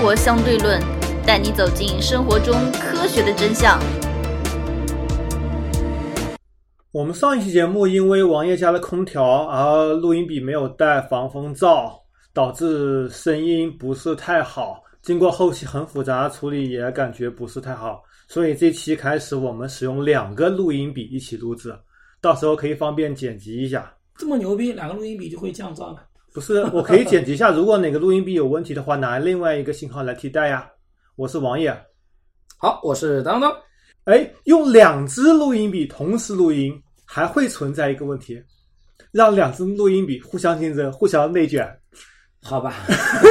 活相对论》，带你走进生活中科学的真相。我们上一期节目因为王爷家的空调而录音笔没有带防风罩，导致声音不是太好。经过后期很复杂的处理，也感觉不是太好。所以这期开始，我们使用两个录音笔一起录制，到时候可以方便剪辑一下。这么牛逼，两个录音笔就会降噪吗？不是，我可以剪辑一下。如果哪个录音笔有问题的话，拿另外一个信号来替代呀。我是王爷，好，我是当当。哎，用两支录音笔同时录音，还会存在一个问题，让两支录音笔互相竞争、互相内卷。好吧，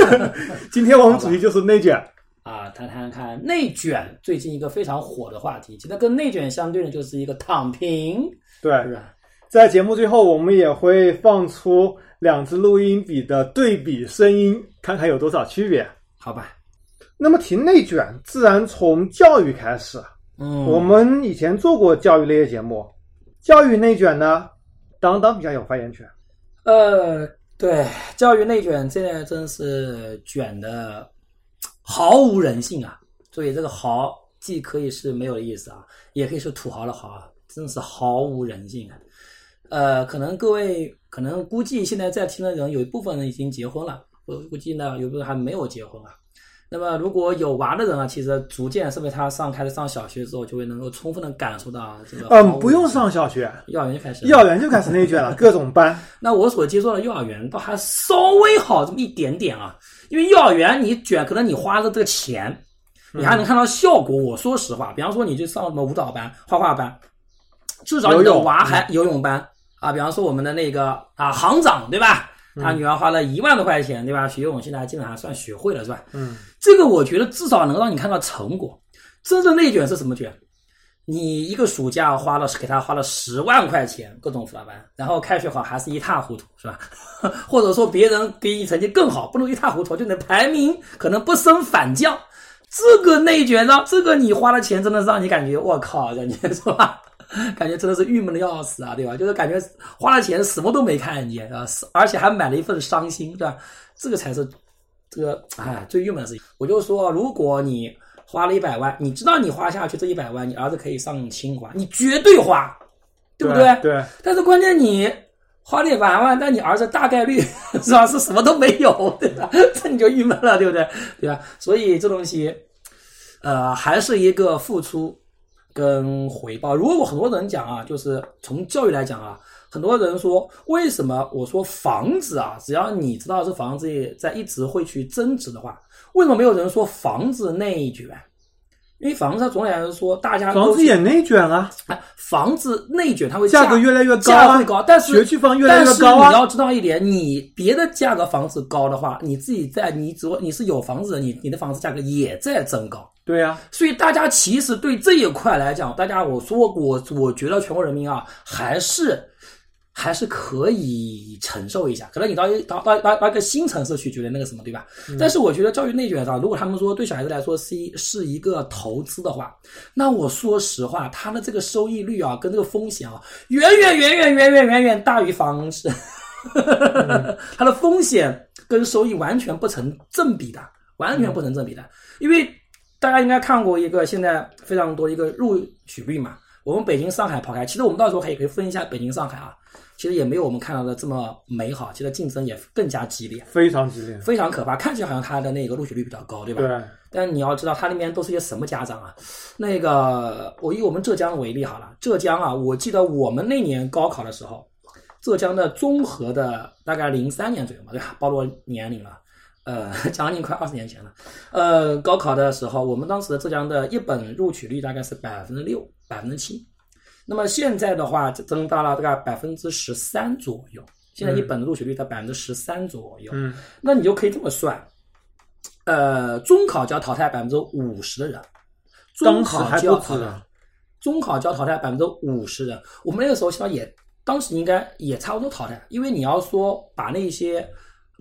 今天我们主题就是内卷啊，谈谈看内卷，最近一个非常火的话题。其实跟内卷相对的，就是一个躺平。对，是？在节目最后，我们也会放出两支录音笔的对比声音，看看有多少区别。好吧。那么提内卷，自然从教育开始。嗯，我们以前做过教育类的节目，教育内卷呢，当当比较有发言权。呃，对，教育内卷现在真是卷的毫无人性啊！所以这个“豪”既可以是没有的意思啊，也可以是土豪的“豪”啊，真是毫无人性啊！呃，可能各位可能估计现在在听的人有一部分人已经结婚了，我估计呢有部分还没有结婚啊。那么如果有娃的人啊，其实逐渐是不是他上开始上小学之后，就会能够充分的感受到这个。嗯，不用上小学，幼儿园就开始。幼儿园就开始内卷了，各种班。那我所接触的幼儿园倒还稍微好这么一点点啊，因为幼儿园你卷，可能你花的这个钱，你还能看到效果。我说实话，比方说你去上什么舞蹈班、画画班，至少你的娃还游泳班啊。比方说我们的那个啊行长对吧？他女儿花了一万多块钱，对吧？学游泳现在基本上算学会了，是吧？嗯，这个我觉得至少能让你看到成果。真正内卷是什么卷？你一个暑假花了给他花了十万块钱各种辅导班，然后开学好还是一塌糊涂，是吧？或者说别人比你成绩更好，不能一塌糊涂，就你的排名可能不升反降。这个内卷让这个你花的钱真的让你感觉我靠，感觉是吧？感觉真的是郁闷的要死啊，对吧？就是感觉花了钱什么都没看见啊，而且还买了一份伤心，对吧？这个才是这个哎最郁闷的事情。我就说，如果你花了一百万，你知道你花下去这一百万，你儿子可以上清华，你绝对花，对不对？对。但是关键你花了一百万，但你儿子大概率 是吧是什么都没有，对吧？这你就郁闷了，对不对？对吧？所以这东西，呃，还是一个付出。跟回报，如果很多人讲啊，就是从教育来讲啊，很多人说为什么我说房子啊，只要你知道这房子在一直会去增值的话，为什么没有人说房子内卷？因为房子总体来说，大家房子也内卷啊，房子内卷它会价格越来越高，价会高，但是学区房越来越高啊。你要知道一点，你别的价格房子高的话，你自己在你只你是有房子的，你你的房子价格也在增高。对呀，所以大家其实对这一块来讲，大家我说我我觉得全国人民啊，还是还是可以承受一下。可能你到一到到到到一个新城市去，觉得那个什么，对吧？但是我觉得教育内卷上，如果他们说对小孩子来说是一是一个投资的话，那我说实话，它的这个收益率啊，跟这个风险啊，远远远远远远远远大于房子，它的风险跟收益完全不成正比的，完全不成正比的，因为。大家应该看过一个现在非常多的一个录取率嘛？我们北京、上海抛开，其实我们到时候可以可以分一下北京、上海啊。其实也没有我们看到的这么美好，其实竞争也更加激烈，非常激烈，非常可怕。看起来好像它的那个录取率比较高，对吧？对。但你要知道，它那边都是些什么家长啊？那个，我以我们浙江为例好了，浙江啊，我记得我们那年高考的时候，浙江的综合的大概零三年左右嘛，对吧？暴露年龄了。呃，将近快二十年前了。呃，高考的时候，我们当时浙江的一本录取率大概是百分之六、百分之七。那么现在的话，增大了大概百分之十三左右。现在一本的录取率在百分之十三左右。嗯，那你就可以这么算。呃，中考就要淘汰百分之五十的人。中考就要淘汰。中考就要淘汰百分之五十人。我们那个时候其实也，当时应该也差不多淘汰，因为你要说把那些。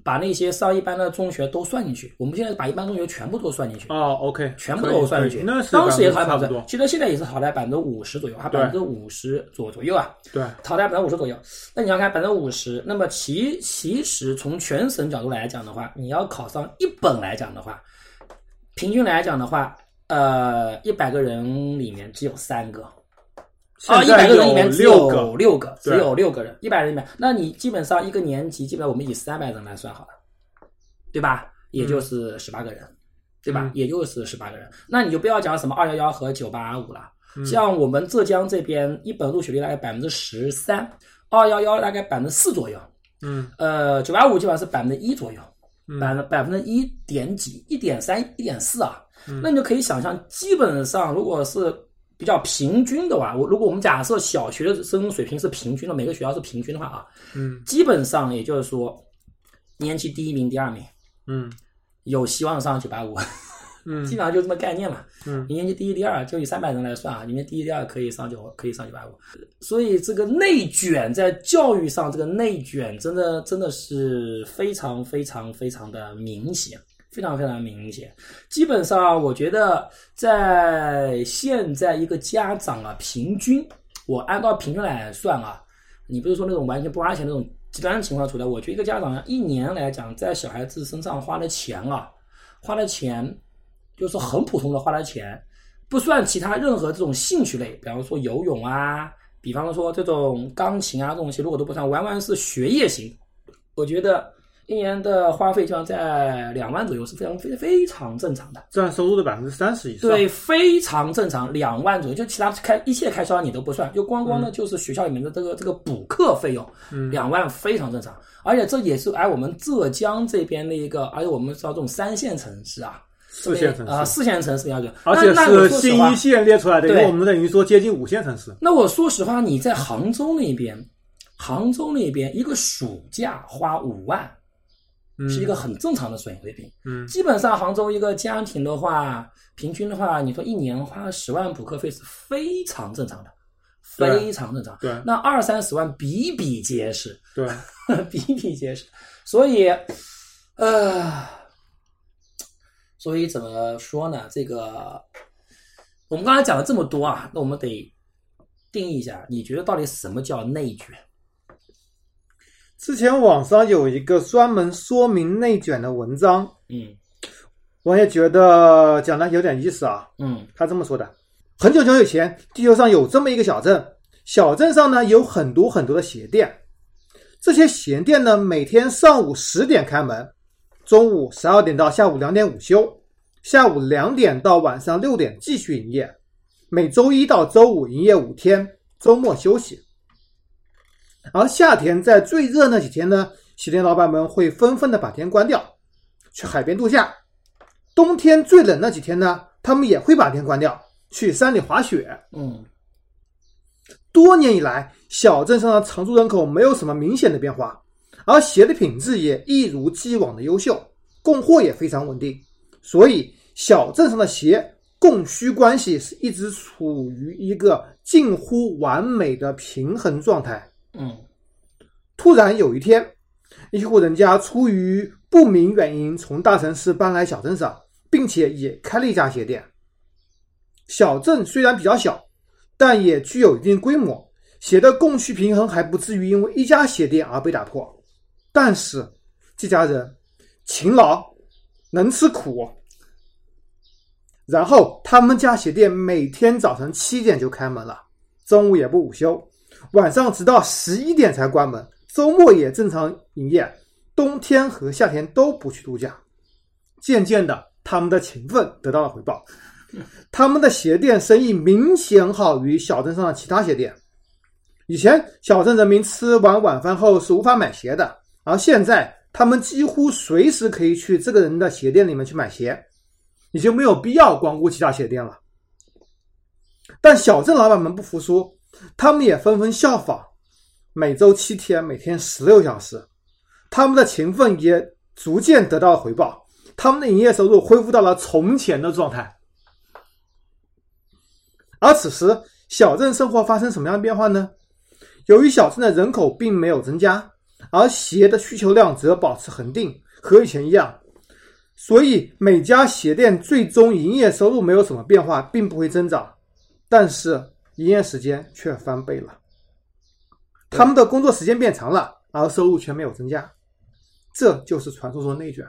把那些上一般的中学都算进去，我们现在把一般中学全部都算进去。哦，OK，全部都算进去。那当时也淘汰百分之，其实现在也是淘汰百分之五十左右，还百分之五十左左右啊。对，淘汰百分之五十左右。那你要看百分之五十，那么其其实从全省角度来讲的话，你要考上一本来讲的话，平均来讲的话，呃，一百个人里面只有三个。现啊，一百个人里面只有六个，六个，只有六个人，一百人里面，那你基本上一个年级，基本上我们以三百人来算好了，对吧？也就是十八个人，对吧？嗯也就是十八个人，那你就不要讲什么二幺幺和九八五了。嗯像我们浙江这边，一本录取率大概百分之十三，二幺幺大概百分之四左右，嗯呃，九八五基本上是百分之一左右，嗯百分百分之一点几，一点三、一点四啊。嗯那你就可以想象，基本上如果是比较平均的话，我如果我们假设小学的生水平是平均的，每个学校是平均的话啊，嗯。基本上也就是说，年级第一名、第二名嗯。有希望上九八五，嗯。基本上就这么概念嘛。嗯。年级第一、第二，就以三百人来算啊，你年级第一、第二可以上九，可以上九八五。所以这个内卷在教育上，这个内卷真的真的是非常非常非常的明显，非常非常明显。基本上，我觉得在现在一个家长啊，平均我按照平均来算啊，你不是说那种完全不花钱那种极端情况出来，我觉得一个家长一年来讲，在小孩子身上花的钱啊，花的钱就是很普通的花的钱，不算其他任何这种兴趣类，比方说游泳啊，比方说这种钢琴啊这种东西，如果都不算，完完是学业型，我觉得一年的花费就要在两万左右是非常非非常正常的。占收入的百分之三十以上。对，非常正常，两万左右，就其他开一切开销你都不算，就光光呢就是学校里面的这个这个补课费用，嗯两万非常正常，而且这也是哎我们浙江这边的一个，而且我们知道这种三线城市啊，四线城市啊、市，四线城市要求，而且是新一线列出来的，因对为我们等于说接近五线城市。那我说实话，你在杭州那边，杭州那边一个暑假花五万，嗯是一个很正常的水平。嗯基本上杭州一个家庭的话，平均的话，你说一年花十万补课费是非常正常的，非常正常。对那二三十万比比皆是，对，比比皆是。所以，呃，所以怎么说呢？这个我们刚才讲了这么多啊，那我们得定义一下，你觉得到底什么叫内卷？之前网上有一个专门说明内卷的文章，嗯我也觉得讲的有点意思啊。嗯他这么说的：很久很久以前，地球上有这么一个小镇，小镇上呢有很多很多的鞋店，这些鞋店呢每天上午十点开门，中午十二点到下午两点午休，下午两点到晚上六点继续营业，每周一到周五营业五天，周末休息。而夏天在最热那几天呢，鞋店老板们会纷纷的把店关掉，去海边度假。冬天最冷那几天呢，他们也会把店关掉，去山里滑雪。嗯多年以来，小镇上的常住人口没有什么明显的变化，而鞋的品质也一如既往的优秀，供货也非常稳定，所以小镇上的鞋供需关系是一直处于一个近乎完美的平衡状态。嗯突然有一天，一户人家出于不明原因从大城市搬来小镇上，并且也开了一家鞋店。小镇虽然比较小，但也具有一定规模，鞋的供需平衡还不至于因为一家鞋店而被打破。但是这家人勤劳，能吃苦。然后他们家鞋店每天早晨七点就开门了，中午也不午休，晚上直到十一点才关门，周末也正常营业，冬天和夏天都不去度假。渐渐的，他们的勤奋得到了回报，他们的鞋店生意明显好于小镇上的其他鞋店。以前小镇人民吃完晚饭后是无法买鞋的，而现在他们几乎随时可以去这个人的鞋店里面去买鞋，已经没有必要光顾其他鞋店了。但小镇老板们不服输，他们也纷纷效仿，每周七天，每天十六小时，他们的勤奋也逐渐得到了回报，他们的营业收入恢复到了从前的状态。而此时，小镇生活发生什么样的变化呢？由于小镇的人口并没有增加，而鞋的需求量则保持恒定，和以前一样，所以每家鞋店最终营业收入没有什么变化，并不会增长，但是营业时间却翻倍了。他们的工作时间变长了，而收入却没有增加，这就是传说中的内卷。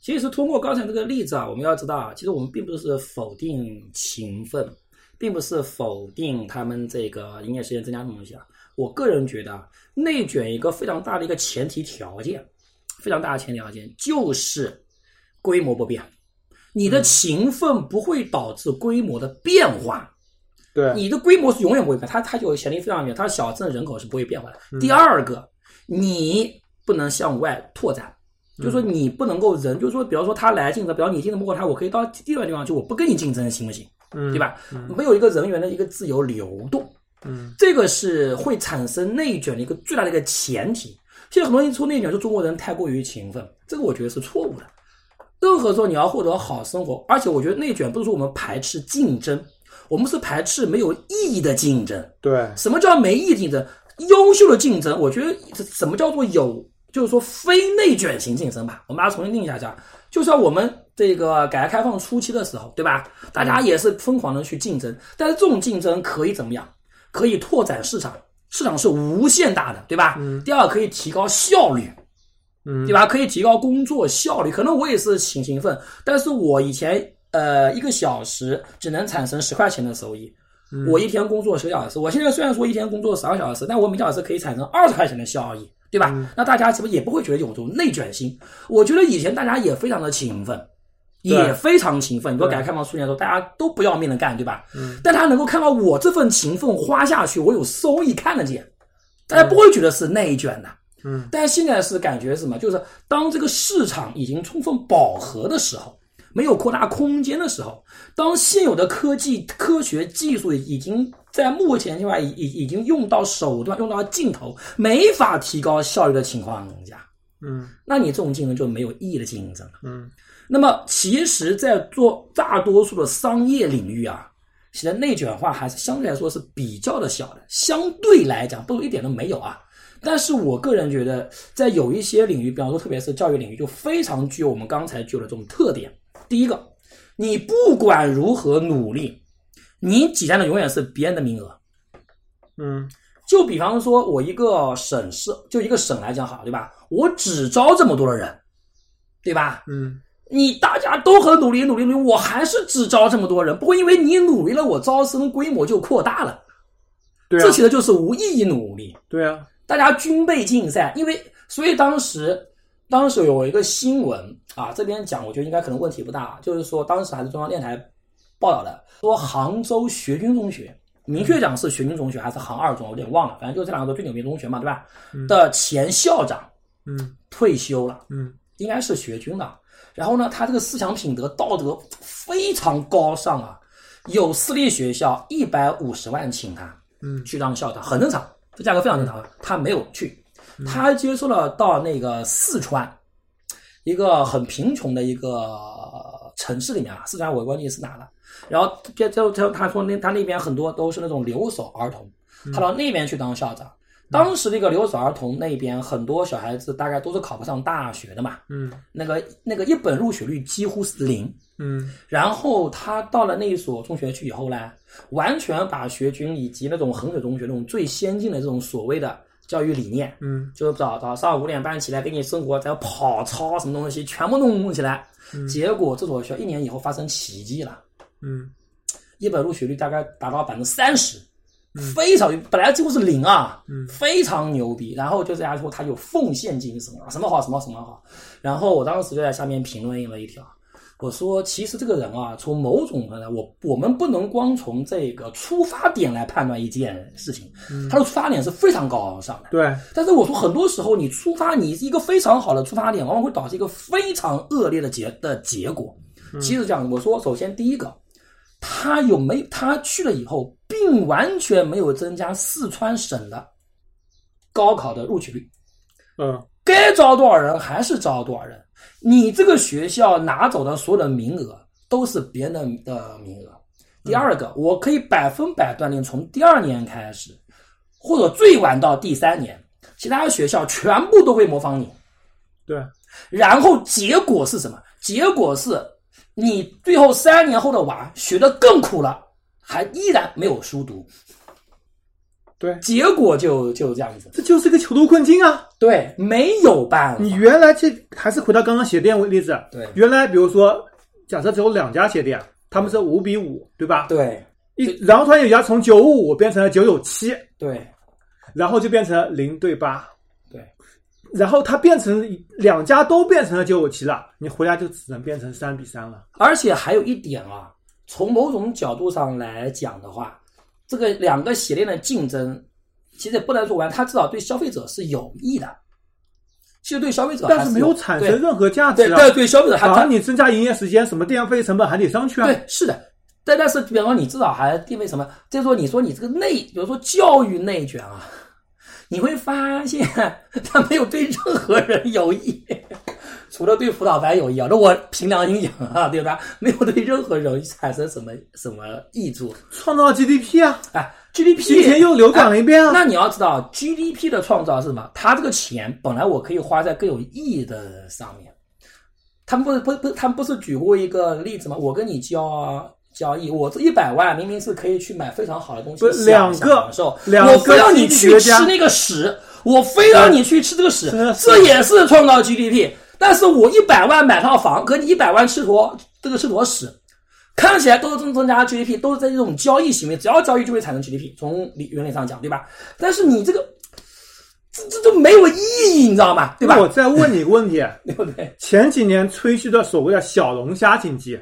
其实通过刚才这个例子啊，我们要知道啊，其实我们并不是否定勤奋，并不是否定他们这个营业时间增加的东西啊。我个人觉得啊，内卷一个非常大的一个前提条件，非常大的前提条件就是规模不变。你的勤奋不会导致规模的变化，对，你的规模是永远不会变，它它就潜力非常远，它小镇人口是不会变化的。第二个，你不能向外拓展，就是说你不能够人，就是说，比方说他来竞争，比方你竞争不过他，我可以到第二个地方去，我不跟你竞争，行不行？嗯，对吧？没有一个人员的一个自由流动，嗯，这个是会产生内卷的一个最大的一个前提。现在很多人说内卷，说中国人太过于勤奋，这个我觉得是错误的。任何时候你要获得好生活，而且我觉得内卷不是说我们排斥竞争，我们是排斥没有意义的竞争。对，什么叫没意义竞争？优秀的竞争，我觉得什么叫做有，就是说非内卷型竞争吧。我们把它重新定义一下，讲，就像我们这个改革开放初期的时候，对吧？大家也是疯狂的去竞争，但是这种竞争可以怎么样？可以拓展市场，市场是无限大的，对吧？嗯第二，可以提高效率。嗯，对吧？可以提高工作效率。可能我也是挺勤奋，但是我以前呃一个小时只能产生十块钱的收益，我一天工作十个小时。我现在虽然说一天工作十二小时，但我每小时可以产生二十块钱的效益，对吧？那大家是不是也不会觉得有种内卷心？我觉得以前大家也非常的勤奋。也非常勤奋，你说改革开放初年的时候，大家都不要命的干，对吧？嗯，但他能够看到我这份勤奋花下去，我有收益看得见，大家不会觉得是内卷的。嗯，但现在是感觉什么？就是当这个市场已经充分饱和的时候，没有扩大空间的时候，当现有的科技、科学技术已经在目前情况下已已已经用到手段、用到尽头，没法提高效率的情况下，嗯，那你这种竞争就没有意义的竞争了。嗯，那么其实，在做大多数的商业领域啊，其实内卷化还是相对来说是比较的小的，相对来讲不如一点都没有啊。但是我个人觉得，在有一些领域，比方说特别是教育领域，就非常具有我们刚才具有的这种特点。第一个，你不管如何努力，你挤占的永远是别人的名额。嗯，就比方说，我一个省市，就一个省来讲好，对吧？我只招这么多的人，对吧？嗯，你大家都很努力，努力努力，我还是只招这么多人，不会因为你努力了，我招生规模就扩大了。对啊这，其实就是无意义努力。对啊，大家军备竞赛，因为所以当时当时有一个新闻啊，这边讲我觉得应该可能问题不大，就是说当时还是中央电台报道的，说杭州学军中学，明确讲是学军中学还是杭二中，我有点忘了，反正就这两个最牛逼中学嘛，对吧？的前校长嗯退休了，嗯应该是学军的。然后呢，他这个思想品德道德非常高尚啊，有私立学校一百五十万请他，嗯去当校长，很正常，这价格非常正常。他没有去，他接受了到那个四川一个很贫穷的一个城市里面啊，四川我忘记是哪了。然后就就就他说那他那边很多都是那种留守儿童，他到那边去当校长。当时那个留守儿童那边很多小孩子大概都是考不上大学的嘛，嗯那个那个一本入学率几乎是零。嗯然后他到了那一所中学去以后呢，完全把学军以及那种衡水中学那种最先进的这种所谓的教育理念，嗯。就是早早上五点半起来给你生活，再跑操什么东西，全部弄弄起来。结果这所学校一年以后发生奇迹了，嗯。一本录取率大概达到百分之三十，非常本来几乎是零啊，非常牛逼。然后就这样说他有奉献精神啊，什么好什么什么好。然后我当时就在下面评论了一条，我说其实这个人啊，从某种呢，我我们不能光从这个出发点来判断一件事情，他的出发点是非常高尚的。对，但是我说，很多时候你出发，你一个非常好的出发点，往往会导致一个非常恶劣的结的结果。其实这样，我说，首先第一个，他有没他去了以后，并完全没有增加四川省的高考的录取率，嗯该招多少人还是招多少人。你这个学校拿走的所有的名额都是别人的的名额。第二个，我可以百分百断定，从第二年开始，或者最晚到第三年，其他学校全部都会模仿你。对，然后结果是什么？结果是你最后三年后的娃学得更苦了，还依然没有书读。对，结果就就这样子，这就是个囚徒困境啊！对，没有办法。你原来这还是回到刚刚鞋店为例子，对原来比如说假设只有两家鞋店，他们是五比五，对吧？对一然后突然有一家从九五五变成了九九七，对然后就变成了零对八，对，然后它变成两家都变成了九九七了，你回来就只能变成三比三了。而且还有一点啊，从某种角度上来讲的话，这个两个鞋链的竞争，其实也不能说完，它至少对消费者是有益的。其实对消费者但是没有有产生任何价值啊！对对对消费者还啊，他你增加营业时间，什么电费成本还得上去啊？对，是的。但但是，比方说，你至少还定位什么？再说，你说你这个内，比如说教育内卷啊，你会发现它没有对任何人有益，除了对辅导班有益啊。那我凭良心讲啊，对吧？没有对任何人产生什么什么益处。创造 GDP 啊，哎，GDP 提前又流转了一遍啊。那你要知道，GDP 的创造是什么？它这个钱本来我可以花在更有意义的上面。他们不是不不，他们不是举过一个例子吗？我跟你交交易，我这一百万明明是可以去买非常好的东西不，是享两个享受，两个我非让你去吃那个屎，我非让你去吃这个屎这也是创造 GDP。但是我一百万买套房，和你一百万吃坨这个吃坨屎，看起来都是增增加 GDP，都是在这种交易行为，只要交易就会产生 GDP，从理原理上讲，对吧？但是你这个这这都没有意义，你知道吗？对吧？我再问你一个问题：对不对？前几年吹嘘的所谓的小龙虾经济，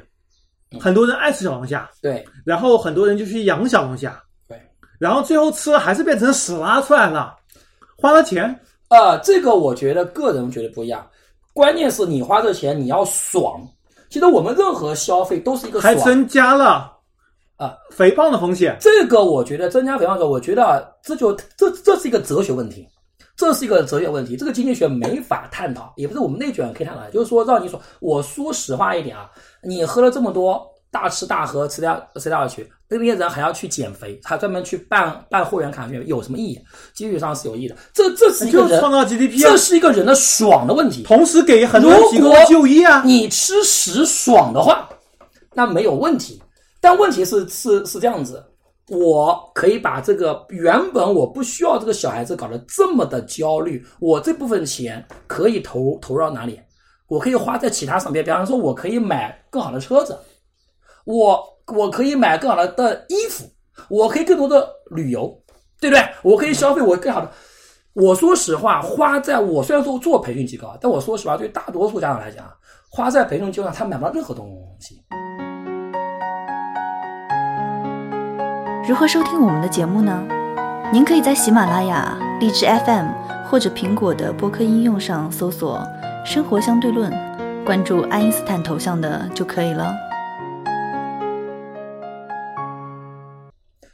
嗯很多人爱吃小龙虾，对然后很多人就去养小龙虾，对。然后最后吃了还是变成屎拉出来了，花了钱，呃，这个我觉得个人觉得不一样，关键是你花这钱你要爽。其实我们任何消费都是一个爽。还增加了啊肥胖的风险。这个我觉得增加肥胖的时候，我觉得啊这就这这是一个哲学问题，这是一个哲学问题，这个经济学没法探讨，也不是我们内卷可以探讨。就是说，让你说，我说实话一点啊，你喝了这么多，大吃大喝，吃掉吃掉去，那些人还要去减肥，还专门去办办会员卡去，有什么意义？经济上是有意义的，这这是一个人创造 GDP 啊这，是一个人的爽的问题。同时给很多人提供了就业啊。你吃屎爽的话，那没有问题。但问题是是是这样子，我可以把这个原本我不需要这个小孩子搞得这么的焦虑，我这部分钱可以投投到哪里？我可以花在其他上面，比方说，我可以买更好的车子，我我可以买更好的的衣服，我可以更多的旅游，对不对？我可以消费我更好的。我说实话，花在我虽然说做培训机构，但我说实话，对大多数家长来讲，花在培训机构上，他买不到任何东西。如何收听我们的节目呢？您可以在喜马拉雅、荔枝 FM 或者苹果的播客应用上搜索“生活相对论”，关注爱因斯坦头像的就可以了。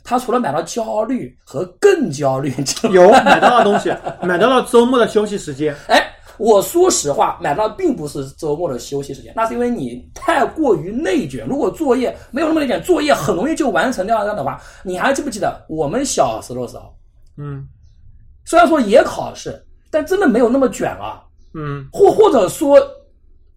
他除了买到焦虑和更焦虑，有买到了东西，买到了周末的休息时间。哎，我说实话，买到并不是周末的休息时间，那是因为你太过于内卷。如果作业没有那么内卷，作业很容易就完成掉这样的话，你还记不记得我们小时候的时候，嗯虽然说也考试，但真的没有那么卷啊。嗯，或或者说，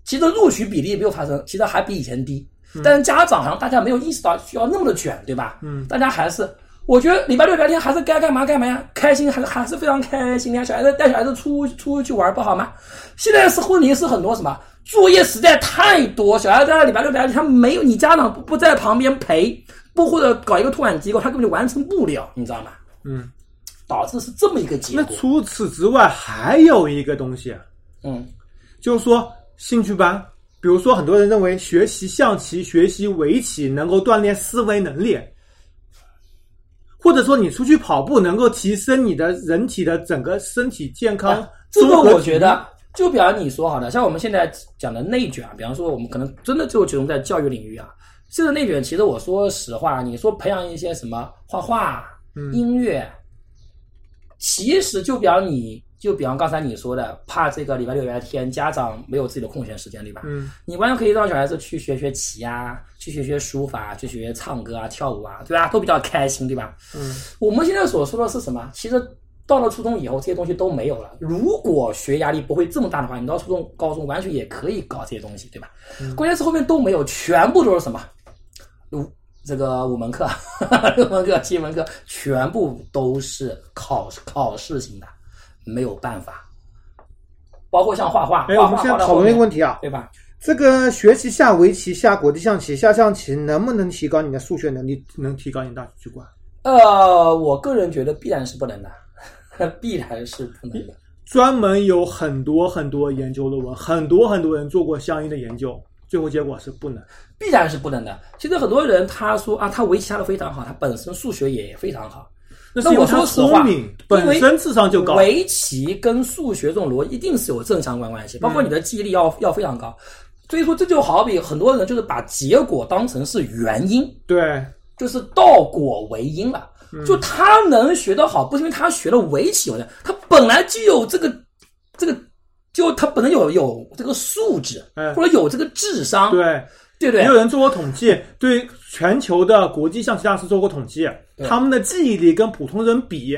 其实录取比例没有发生，其实还比以前低。但是家长好像大家没有意识到需要那么的卷，对吧？嗯，大家还是，我觉得礼拜六、礼拜天还是该干嘛干嘛呀，开心还是还是非常开心呀。小孩子带小孩子出出去玩不好吗？现在是问题是很多什么作业实在太多，小孩子在礼拜六、礼拜天他没有你家长不不在旁边陪，不或者搞一个托管机构，他根本就完成不了，你知道吗？嗯，导致是这么一个结果那。除此之外还有一个东西，嗯，就是说兴趣班，比如说很多人认为学习象棋、学习围棋能够锻炼思维能力，或者说你出去跑步能够提升你的人体的整个身体健康啊。这个我觉得，就比方你说好的，像我们现在讲的内卷啊，比方说我们可能真的就集中在教育领域啊。这个内卷，其实我说实话，你说培养一些什么画画、嗯音乐，其实就比方你，就比方刚才你说的，怕这个礼拜六、礼拜天家长没有自己的空闲时间，对吧？嗯你完全可以让小孩子去学学棋啊，去学学书法，去学学唱歌啊、跳舞啊，对吧？都比较开心，对吧？嗯我们现在所说的是什么？其实到了初中以后，这些东西都没有了。如果学压力不会这么大的话，你到初中、高中完全也可以搞这些东西，对吧？关键是后面都没有，全部都是什么？五这个五门课、六门课、七门课，全部都是考考试型的，没有办法。包括像画画，哎，我们现在讨论一个问题，题啊，对吧？这个学习下围棋、下国际象棋、下象棋，能不能提高你的数学能力？能提高你大局观？呃，我个人觉得必然是不能的，必然是不能的。专门有很多很多研究论文，很多很多人做过相应的研究，最后结果是不能。必然是不能的。其实很多人他说啊，他围棋下的非常好，他本身数学也非常好。那我说实话聪明，本身智商就高。围棋跟数学这种逻辑一定是有正相关关系，包括你的记忆力要要非常高。所以说，这就好比很多人就是把结果当成是原因，对，就是倒果为因了。就他能学得好，不是因为他学了围棋他本来就有这个这个，就他本来有有这个素质，哎或者有这个智商，对，对不对也有？人做过统计，对全球的国际象棋大师做过统计，他们的记忆力跟普通人比，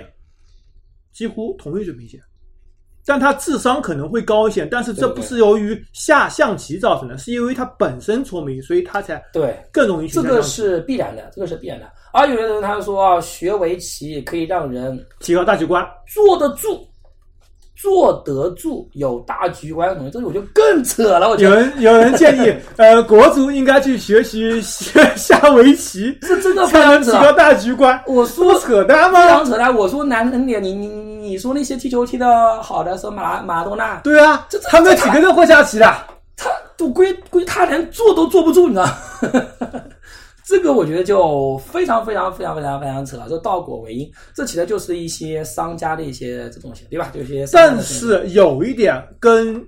几乎同一水平线。但他智商可能会高一些，但是这不是由于下象棋造成的，是因为他本身聪明，所以他才对，更容易学这个是必然的，这个是必然的。而有的人他说啊，学围棋可以让人提高大局观。坐得住，坐得住，有大局观的同学，这个我就更扯了。我觉得有人有人建议，呃，国足应该去学习下下围棋，是真的非才常扯。能提高大局观。我说扯淡吗非吗？常扯淡。我说难听点，你你你你说那些踢球踢的好的，说马拉马拉多纳，对啊这这，他们几个人会下棋的。他都归归他连坐都坐不住，你知道？这个我觉得就非常非常非常非常非常扯了，这倒果为因，这其实就是一些商家的一些这东西，对吧？就一些但是有一点跟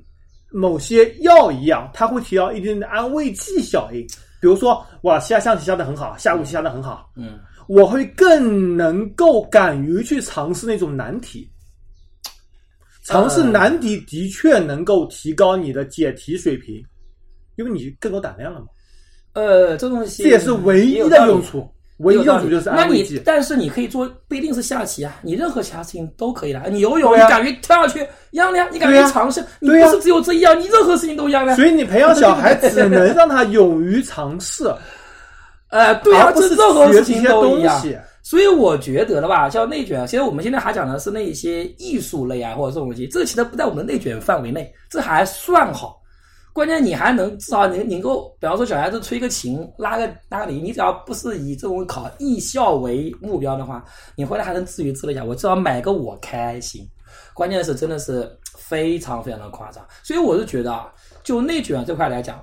某些药一样，它会提到一定的安慰剂效应。比如说，我下象棋下的很好，下围棋下的很好，嗯，我会更能够敢于去尝试那种难题。尝试难题的确能够提高你的解题水平，因为你更有胆量了嘛。呃，这东西这也是唯一的用处，唯一的。用处就是那你安慰剂。但是你可以做，不一定是下棋啊，你任何其他事情都可以的。你游泳，你敢于跳下去一样的呀，你敢于尝试，你不是只有这一样，你任何事情都一样的。所以你培养小孩 只能让他勇于尝试，呃，对啊，这任何事情都一样。所以我觉得的吧，像内卷，其实我们现在还讲的是那些艺术类啊，或者这种东西，这其实不在我们的内卷范围内，这还算好。关键你还能至少你能够，比方说小孩子吹个琴、拉个拉个铃，你只要不是以这种考艺校为目标的话，你回来还能自娱自乐一下，我至少买个我开心。关键是真的是非常非常的夸张，所以我是觉得啊，就内卷这块来讲，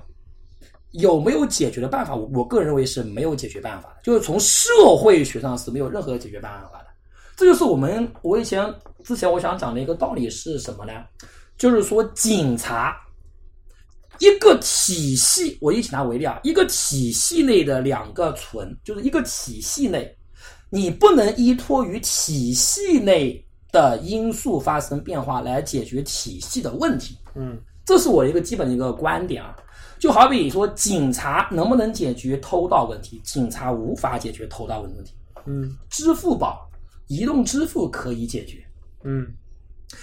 有没有解决的办法？我我个人认为是没有解决办法的，就是从社会学上是没有任何解决办法的。这就是我们我以前之前我想讲的一个道理是什么呢？就是说警察一个体系，我以警察为例啊，一个体系内的两个存，就是一个体系内，你不能依托于体系内的因素发生变化来解决体系的问题。嗯，这是我一个基本的一个观点啊。就好比说，警察能不能解决偷盗问题？警察无法解决偷盗问题。嗯支付宝、移动支付可以解决。嗯，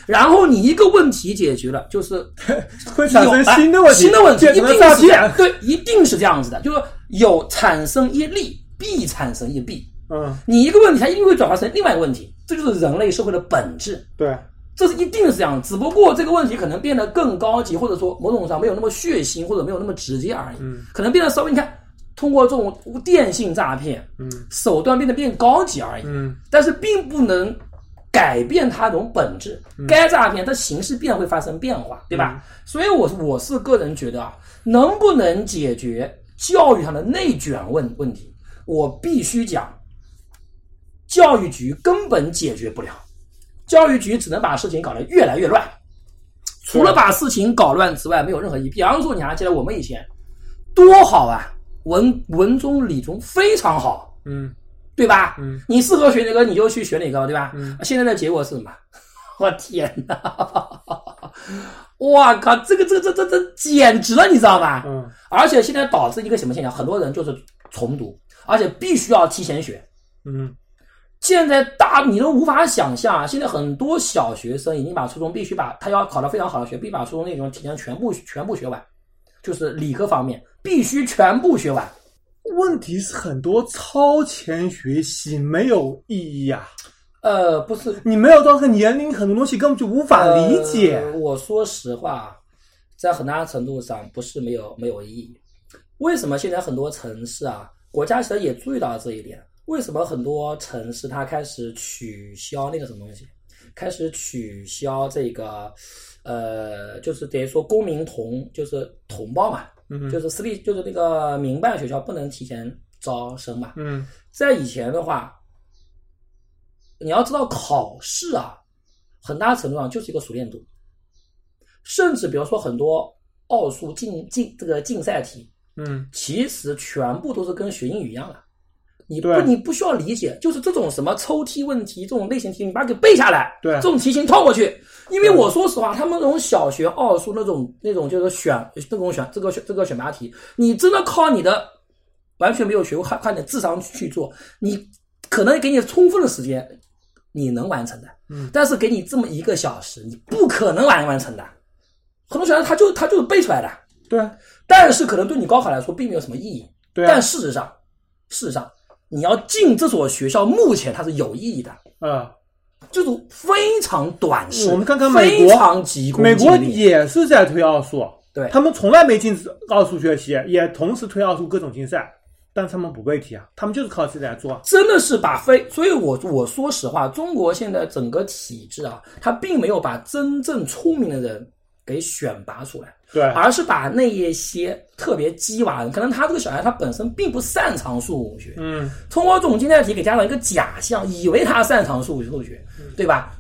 然后你一个问题解决了，就是 会产生新的问题，新的问题一定是这样。对，一定是这样子的，就是有产生一利，必产生一弊。嗯，你一个问题，它一定会转化成另外一个问题，这就是人类社会的本质。对，这是一定是这样，只不过这个问题可能变得更高级，或者说某种上没有那么血腥，或者没有那么直接而已。嗯，可能变得稍微你看，通过这种电信诈骗，嗯手段变得变高级而已。嗯但是并不能改变它这种本质。该诈骗它形式必然会发生变化，对吧？所以我是我是个人觉得啊，能不能解决教育上的内卷问问题，我必须讲，教育局根本解决不了，教育局只能把事情搞得越来越乱。除了把事情搞乱之外，没有任何意义。比方说，你还记得我们以前多好啊，文文中理中非常好，嗯对吧？嗯，你适合学哪个你就去学哪个，对吧？嗯现在的结果是什么？我天哪！哇靠，这个这个这这这简直了，你知道吧？嗯而且现在导致一个什么现象？很多人就是重读，而且必须要提前学。嗯现在大你都无法想象啊！现在很多小学生已经把初中必须把他要考到非常好的学，必须把初中内容提前全部全部学完，就是理科方面必须全部学完。问题是很多超前学习没有意义啊！呃，不是你没有到这个年龄，很多东西根本就无法理解。呃我说实话，在很大程度上不是没有没有意义。为什么现在很多城市啊，国家其实也注意到了这一点？为什么很多城市它开始取消那个什么东西？开始取消这个，呃，就是等于说公民同就是同胞嘛，嗯就是私立就是那个民办学校不能提前招生嘛。嗯在以前的话，你要知道考试啊，很大程度上就是一个熟练度，甚至比如说很多奥数竞竞这个竞赛题，嗯其实全部都是跟学英语一样的。你不你不需要理解，就是这种什么抽屉问题这种类型题，你把它给背下来，对这种题型套过去。因为我说实话，他们那种小学奥数那种那种就是选那种选这个选这个选拔题，你真的靠你的完全没有学过，靠靠你的智商去做，你可能给你充分的时间，你能完成的。嗯但是给你这么一个小时，你不可能完完成的。很多学生他就他就是背出来的，对但是可能对你高考来说并没有什么意义。对啊但事实上，事实上，你要进这所学校，目前它是有意义的，啊，就是非常短视。我们看看美国非常急功美国也是在推奥数，对他们从来没禁止奥数学习，也同时推奥数各种竞赛，但他们不背题啊，他们就是靠自己来做。真的是把非，所以我我说实话，中国现在整个体制啊，它并没有把真正聪明的人给选拔出来，对，而是把那一些特别鸡娃人，可能他这个小孩他本身并不擅长数学，嗯通过这种竞赛题给家长一个假象，以为他擅长数数学，对吧？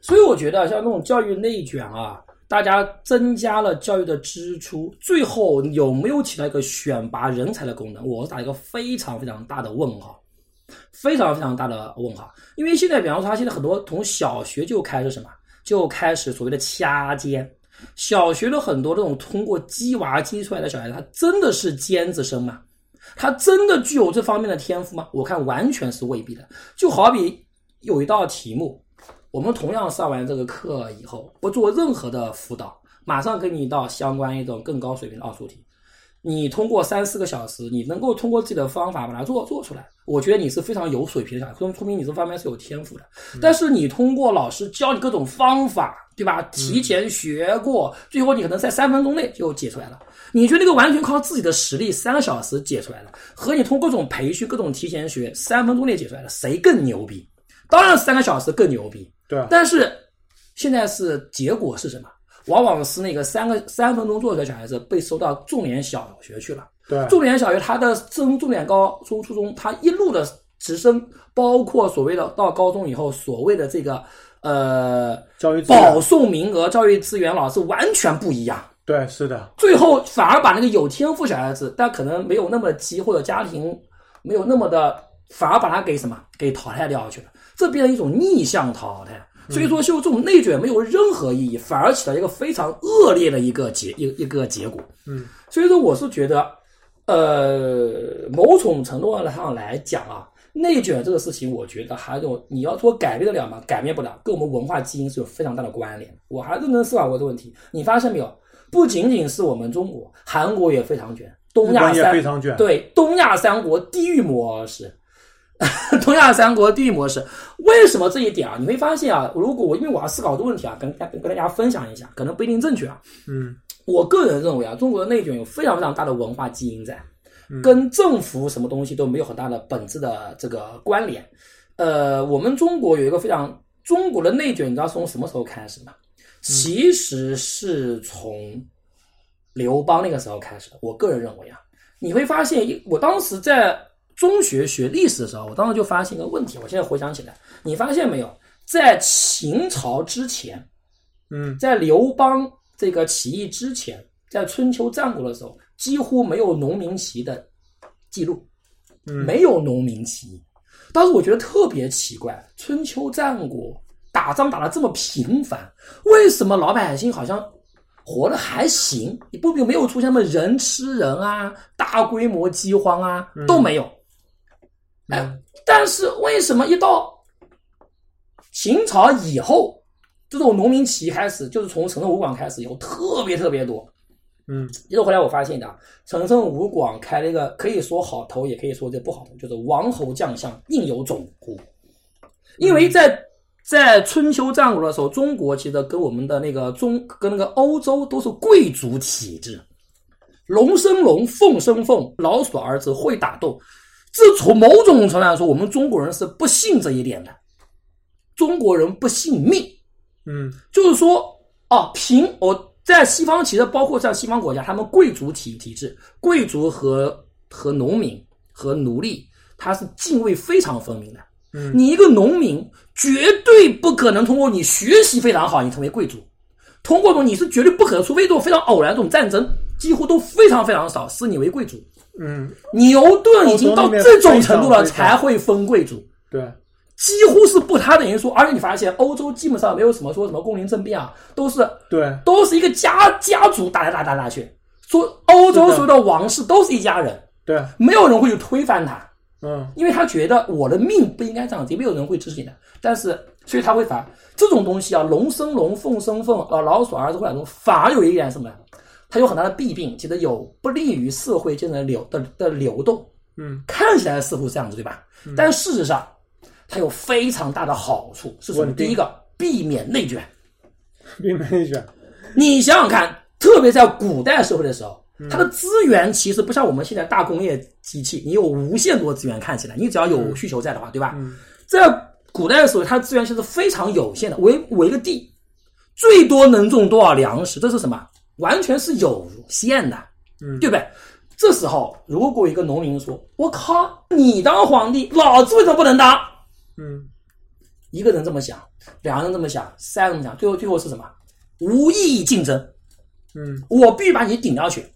所以我觉得像那种教育内卷啊，大家增加了教育的支出，最后有没有起到一个选拔人才的功能？我打一个非常非常大的问号，非常非常大的问号。因为现在，比方说，他现在很多从小学就开始什么，就开始所谓的掐尖。小学的很多这种通过鸡娃鸡出来的小孩子，他真的是尖子生吗？他真的具有这方面的天赋吗？我看完全是未必的。就好比有一道题目，我们同样上完这个课以后，不做任何的辅导，马上给你一道相关一种更高水平的奥数题。你通过三四个小时，你能够通过自己的方法把它做做出来，我觉得你是非常有水平的小孩，说说明你这方面是有天赋的。但是你通过老师教你各种方法，对吧？提前学过，最后你可能在三分钟内就解出来了。你觉得那个完全靠自己的实力，三个小时解出来了，和你通过各种培训、各种提前学，三分钟内解出来的，谁更牛逼？当然三个小时更牛逼。对，但是现在是结果是什么？往往是那个三个三分钟做出来的小孩子被收到重点小学去了。对，重点小学他的升重点高中、初中，他一路的直升，包括所谓的到高中以后所谓的这个呃教育保送名额、教育资源老师完全不一样。对，是的，最后反而把那个有天赋小孩子，但可能没有那么急或者家庭没有那么的，反而把他给什么给淘汰掉去了，这变成一种逆向淘汰。所以说，就这种内卷没有任何意义，反而起到一个非常恶劣的一个结一一个结果。嗯，所以说我是觉得，呃，某种程度上来讲啊，内卷这个事情，我觉得还有你要说改变得了吗？改变不了，跟我们文化基因是有非常大的关联。我还认真思考过这个问题，你发现没有？不仅仅是我们中国，韩国也非常卷，东亚日本也三非常卷对东亚三国地域模式。东亚三国地狱模式，为什么这一点啊？你会发现啊，如果我因为我要思考这个问题啊，跟跟跟大家分享一下，可能不一定正确啊。嗯我个人认为啊，中国的内卷有非常非常大的文化基因在，跟政府什么东西都没有很大的本质的这个关联。呃，我们中国有一个非常中国的内卷，你知道从什么时候开始吗？其实是从刘邦那个时候开始的。我个人认为啊，你会发现，我当时在中学学历史的时候，我当时就发现一个问题。我现在回想起来，你发现没有，在秦朝之前，嗯在刘邦这个起义之前，在春秋战国的时候，几乎没有农民起义的记录，嗯，没有农民起义。当时我觉得特别奇怪，春秋战国打仗打得这么频繁，为什么老百姓好像活得还行？你不并没有出现什么人吃人啊、大规模饥荒啊，都没有。哎，但是为什么一到秦朝以后，这种农民起义开始，就是从陈胜吴广开始以后，特别特别多。嗯结果后来我发现的，陈胜吴广开了一个可以说好头，也可以说这不好头，就是王侯将相宁有种乎？因为在在春秋战国的时候，中国其实跟我们的那个中跟那个欧洲都是贵族体制，龙生龙，凤生凤，老鼠儿子会打斗。这从某种程度来说，我们中国人是不信这一点的。中国人不信命，嗯就是说啊，凭我在西方，其实包括像西方国家，他们贵族体体制，贵族和和农民和奴隶，他是泾渭非常分明的。嗯你一个农民绝对不可能通过你学习非常好，你成为贵族。通过你是绝对不可能，除非这种非常偶然这种战争，几乎都非常非常少，视你为贵族。嗯，牛顿已经到这种程度了，才会分贵族。对，几乎是不，他等于说，而且你发现欧洲基本上没有什么说什么宫廷政变啊，都是对，都是一个家家族打来打打打去。说欧洲所有的王室都是一家人，对，没有人会去推翻他，嗯。因为他觉得我的命不应该这样子，也没有人会支持你的。但是，所以他会反。这种东西啊，龙生龙，凤生凤，啊，老鼠儿子会反。而有一点什么呢？它有很大的弊病，其实有不利于社会间的流的的流动。嗯看起来似乎是这样子，对吧？但事实上，它有非常大的好处是什么？第一个，避免内卷。避免内卷，你想想看，特别在古代社会的时候，嗯它的资源其实不像我们现在大工业机器，你有无限多资源，看起来你只要有需求在的话，对吧？嗯在古代的时候，它的资源其实非常有限的，围围个地，最多能种多少粮食？这是什么？完全是有限的，嗯对不对？这时候，如果一个农民说：“我靠，你当皇帝，老子为什么不能当？”嗯一个人这么想，两个人这么想，三个人这么想，最后最后是什么？无意义竞争。嗯我必须把你顶上去。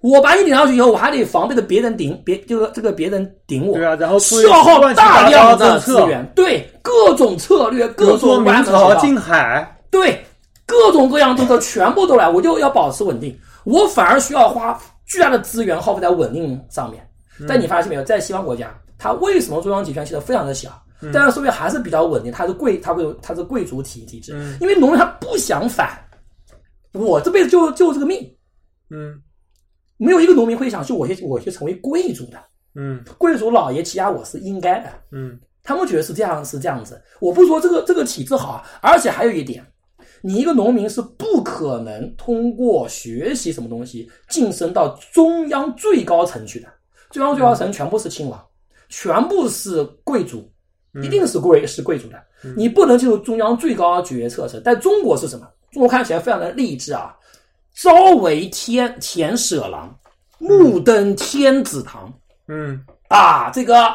我把你顶上去以后，我还得防备着别人顶，别就是这个别人顶我，对啊，然后消耗大量的资源，对各种策略、各种明歪门邪道朝禁海，对各种各样政策全部都来，我就要保持稳定，我反而需要花巨大的资源耗费在稳定上面。嗯。但你发现没有，在西方国家，它为什么中央集权其实非常的小，嗯。但是社会还是比较稳定，它是贵，它会它是贵族体体制，嗯。因为农民他不想反，我这辈子就就这个命，嗯。没有一个农民会想就我去我去成为贵族的，嗯。贵族老爷欺压我是应该的，嗯。他们觉得是这样是这样子。我不是说这个这个体制好啊，而且还有一点，你一个农民是不可能通过学习什么东西晋升到中央最高层去的，中央最高层全部是亲王，全部是贵族，一定是贵是贵族的，你不能进入中央最高决策层。但中国是什么？中国看起来非常的励志啊，朝为天田舍郎，暮登天子堂。嗯啊，这个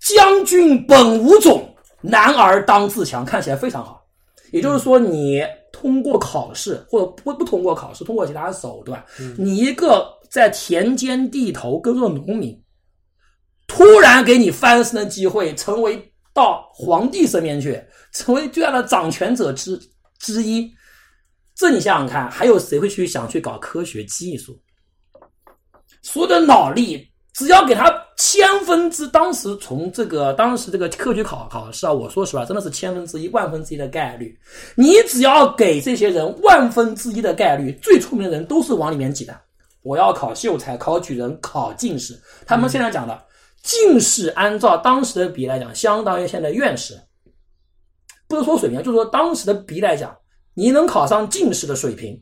将军本无种，男儿当自强，看起来非常好。也就是说，你通过考试或者不不通过考试，通过其他手段，你一个在田间地头耕作的农民，突然给你翻身的机会，成为到皇帝身边去，成为最大的掌权者之之一。这你想想看，还有谁会去想去搞科学技术？所有的脑力，只要给他千分之，当时从这个当时这个科举考考试啊，我说实话，真的是千分之一、万分之一的概率。你只要给这些人万分之一的概率，最出名的人都是往里面挤的。我要考秀才、考举人、考进士，他们现在讲的进士，按照当时的比例来讲，相当于现在院士。不是说水平，就是说当时的比例来讲，你能考上进士的水平，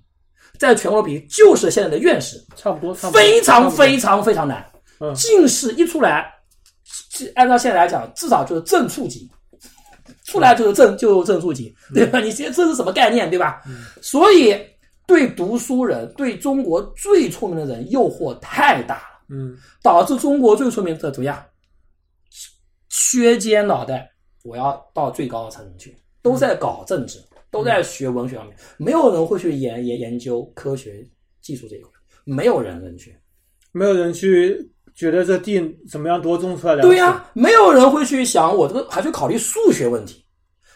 在全国比就是现在的院士。差不多，差不多非常非常非常难。嗯。进士一出来，是按照现在来讲，至少就是正处级，出来就是正就正处级，对吧？你这这是什么概念，对吧？所以对读书人，对中国最聪明的人诱惑太大了，嗯。导致中国最聪明的怎么样？削尖脑袋，我要到最高层去，都在搞政治，都在学文学方面，没有人会去研研研究科学技术这一块，没有人能去。没有人去觉得这地怎么样多种出来粮食，对呀、没有人会去想我这个还去考虑数学问题，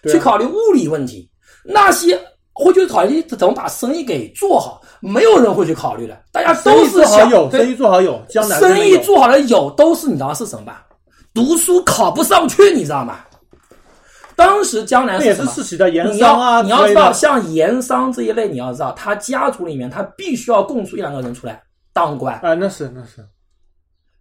啊去考虑物理问题，那些会去考虑怎么把生意给做好，没有人会去考虑的。大家都生意是想做好有，生意做好有，江南生意做做好了有，都是你知道是什么吧？读书考不上去，你知道吗？当时江南那也？是世袭的盐你商啊要你要知道，像盐商这一类，你要知道，他家族里面他必须要供出一两个人出来当官，啊，那是那是，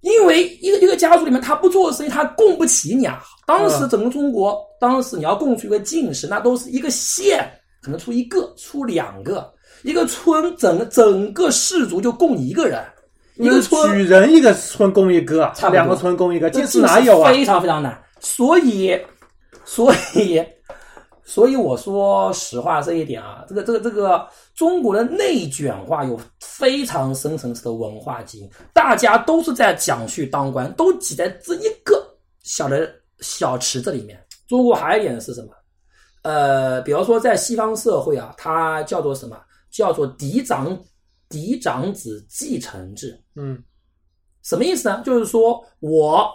因为一个一个家族里面他不做生意，他供不起你啊。当时整个中国，当时你要供出一个进士，那都是一个县可能出一个、出两个，一个村整整个氏族就供你一个人，一个村举人一个村供一个差不多，两个村供一个，这进士哪有啊？非常非常难。所以，所以，所以我说实话这一点啊，这个这个这个中国的内卷化有非常深层次的文化基因，大家都是在讲去当官，都挤在这一个小的小池子里面。中国还有一点是什么？呃，比方说在西方社会啊，它叫做什么？叫做嫡长嫡长子继承制。嗯什么意思呢？就是说我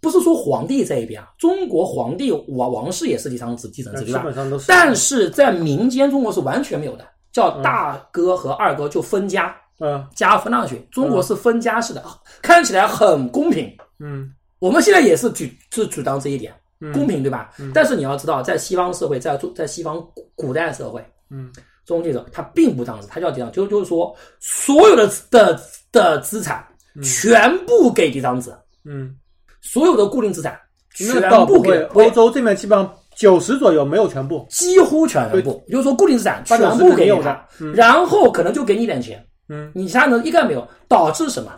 不是说皇帝这一边啊，中国皇帝王王室也是嫡长子继承制，对吧。但是在民间中国是完全没有的，叫大哥和二哥就分家，嗯家分上去。中国是分家式的，看起来很公平。嗯我们现在也是主是主张这一点，嗯公平对吧？但是你要知道，在西方社会，在中在西方古古代社会，嗯中介者他并不这样子，他叫这样，就就是说，所有的的的资产全部给嫡长子，嗯，所有的固定资产全。部给欧洲这边基本上九十左右没有全部。几乎全部，也就是说固定资产全部给有的他，嗯然后可能就给你一点钱，嗯你其他的一概没有，导致什么？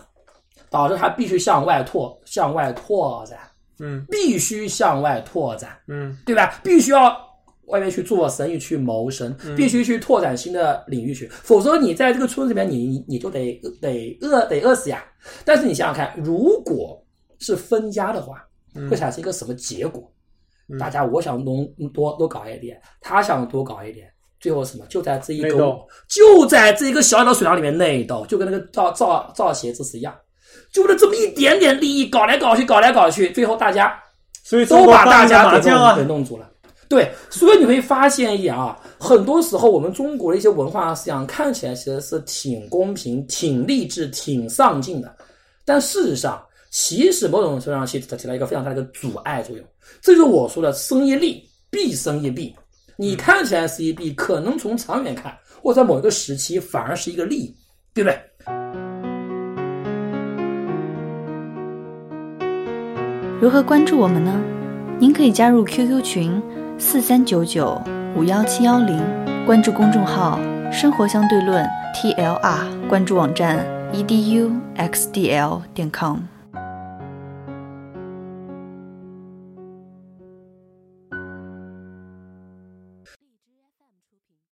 导致他必须向外拓，向外拓展，嗯必须向外拓展，嗯对吧？必须要外面去做生意去谋生，嗯必须去拓展新的领域去，否则你在这个村子里面，你你你就得得饿得饿死呀。但是你想想看，如果是分家的话，嗯会产生一个什么结果？大家我想多多多搞一点，他想多搞一点，最后什么？就在这一个就在这一个小小的水塘里面内斗，就跟那个造造造鞋子是一样，就为了这么一点点利益搞来搞去，搞来搞去，最后大家所以都把大家给，弄住了。对，所以你会发现一点啊，很多时候我们中国的一些文化思想看起来其实是挺公平、挺励志、挺上进的，但事实上，其实某种程度上起起到一个非常大的一个阻碍作用。这就是我说的生一利必生一弊。你看起来是一弊，可能从长远看，或在某一个时期反而是一个利，对不对？如何关注我们呢？您可以加入 QQ 群四三九九五幺七幺零，关注公众号“生活相对论 ”TLR，关注网站 eduxdl 点 com。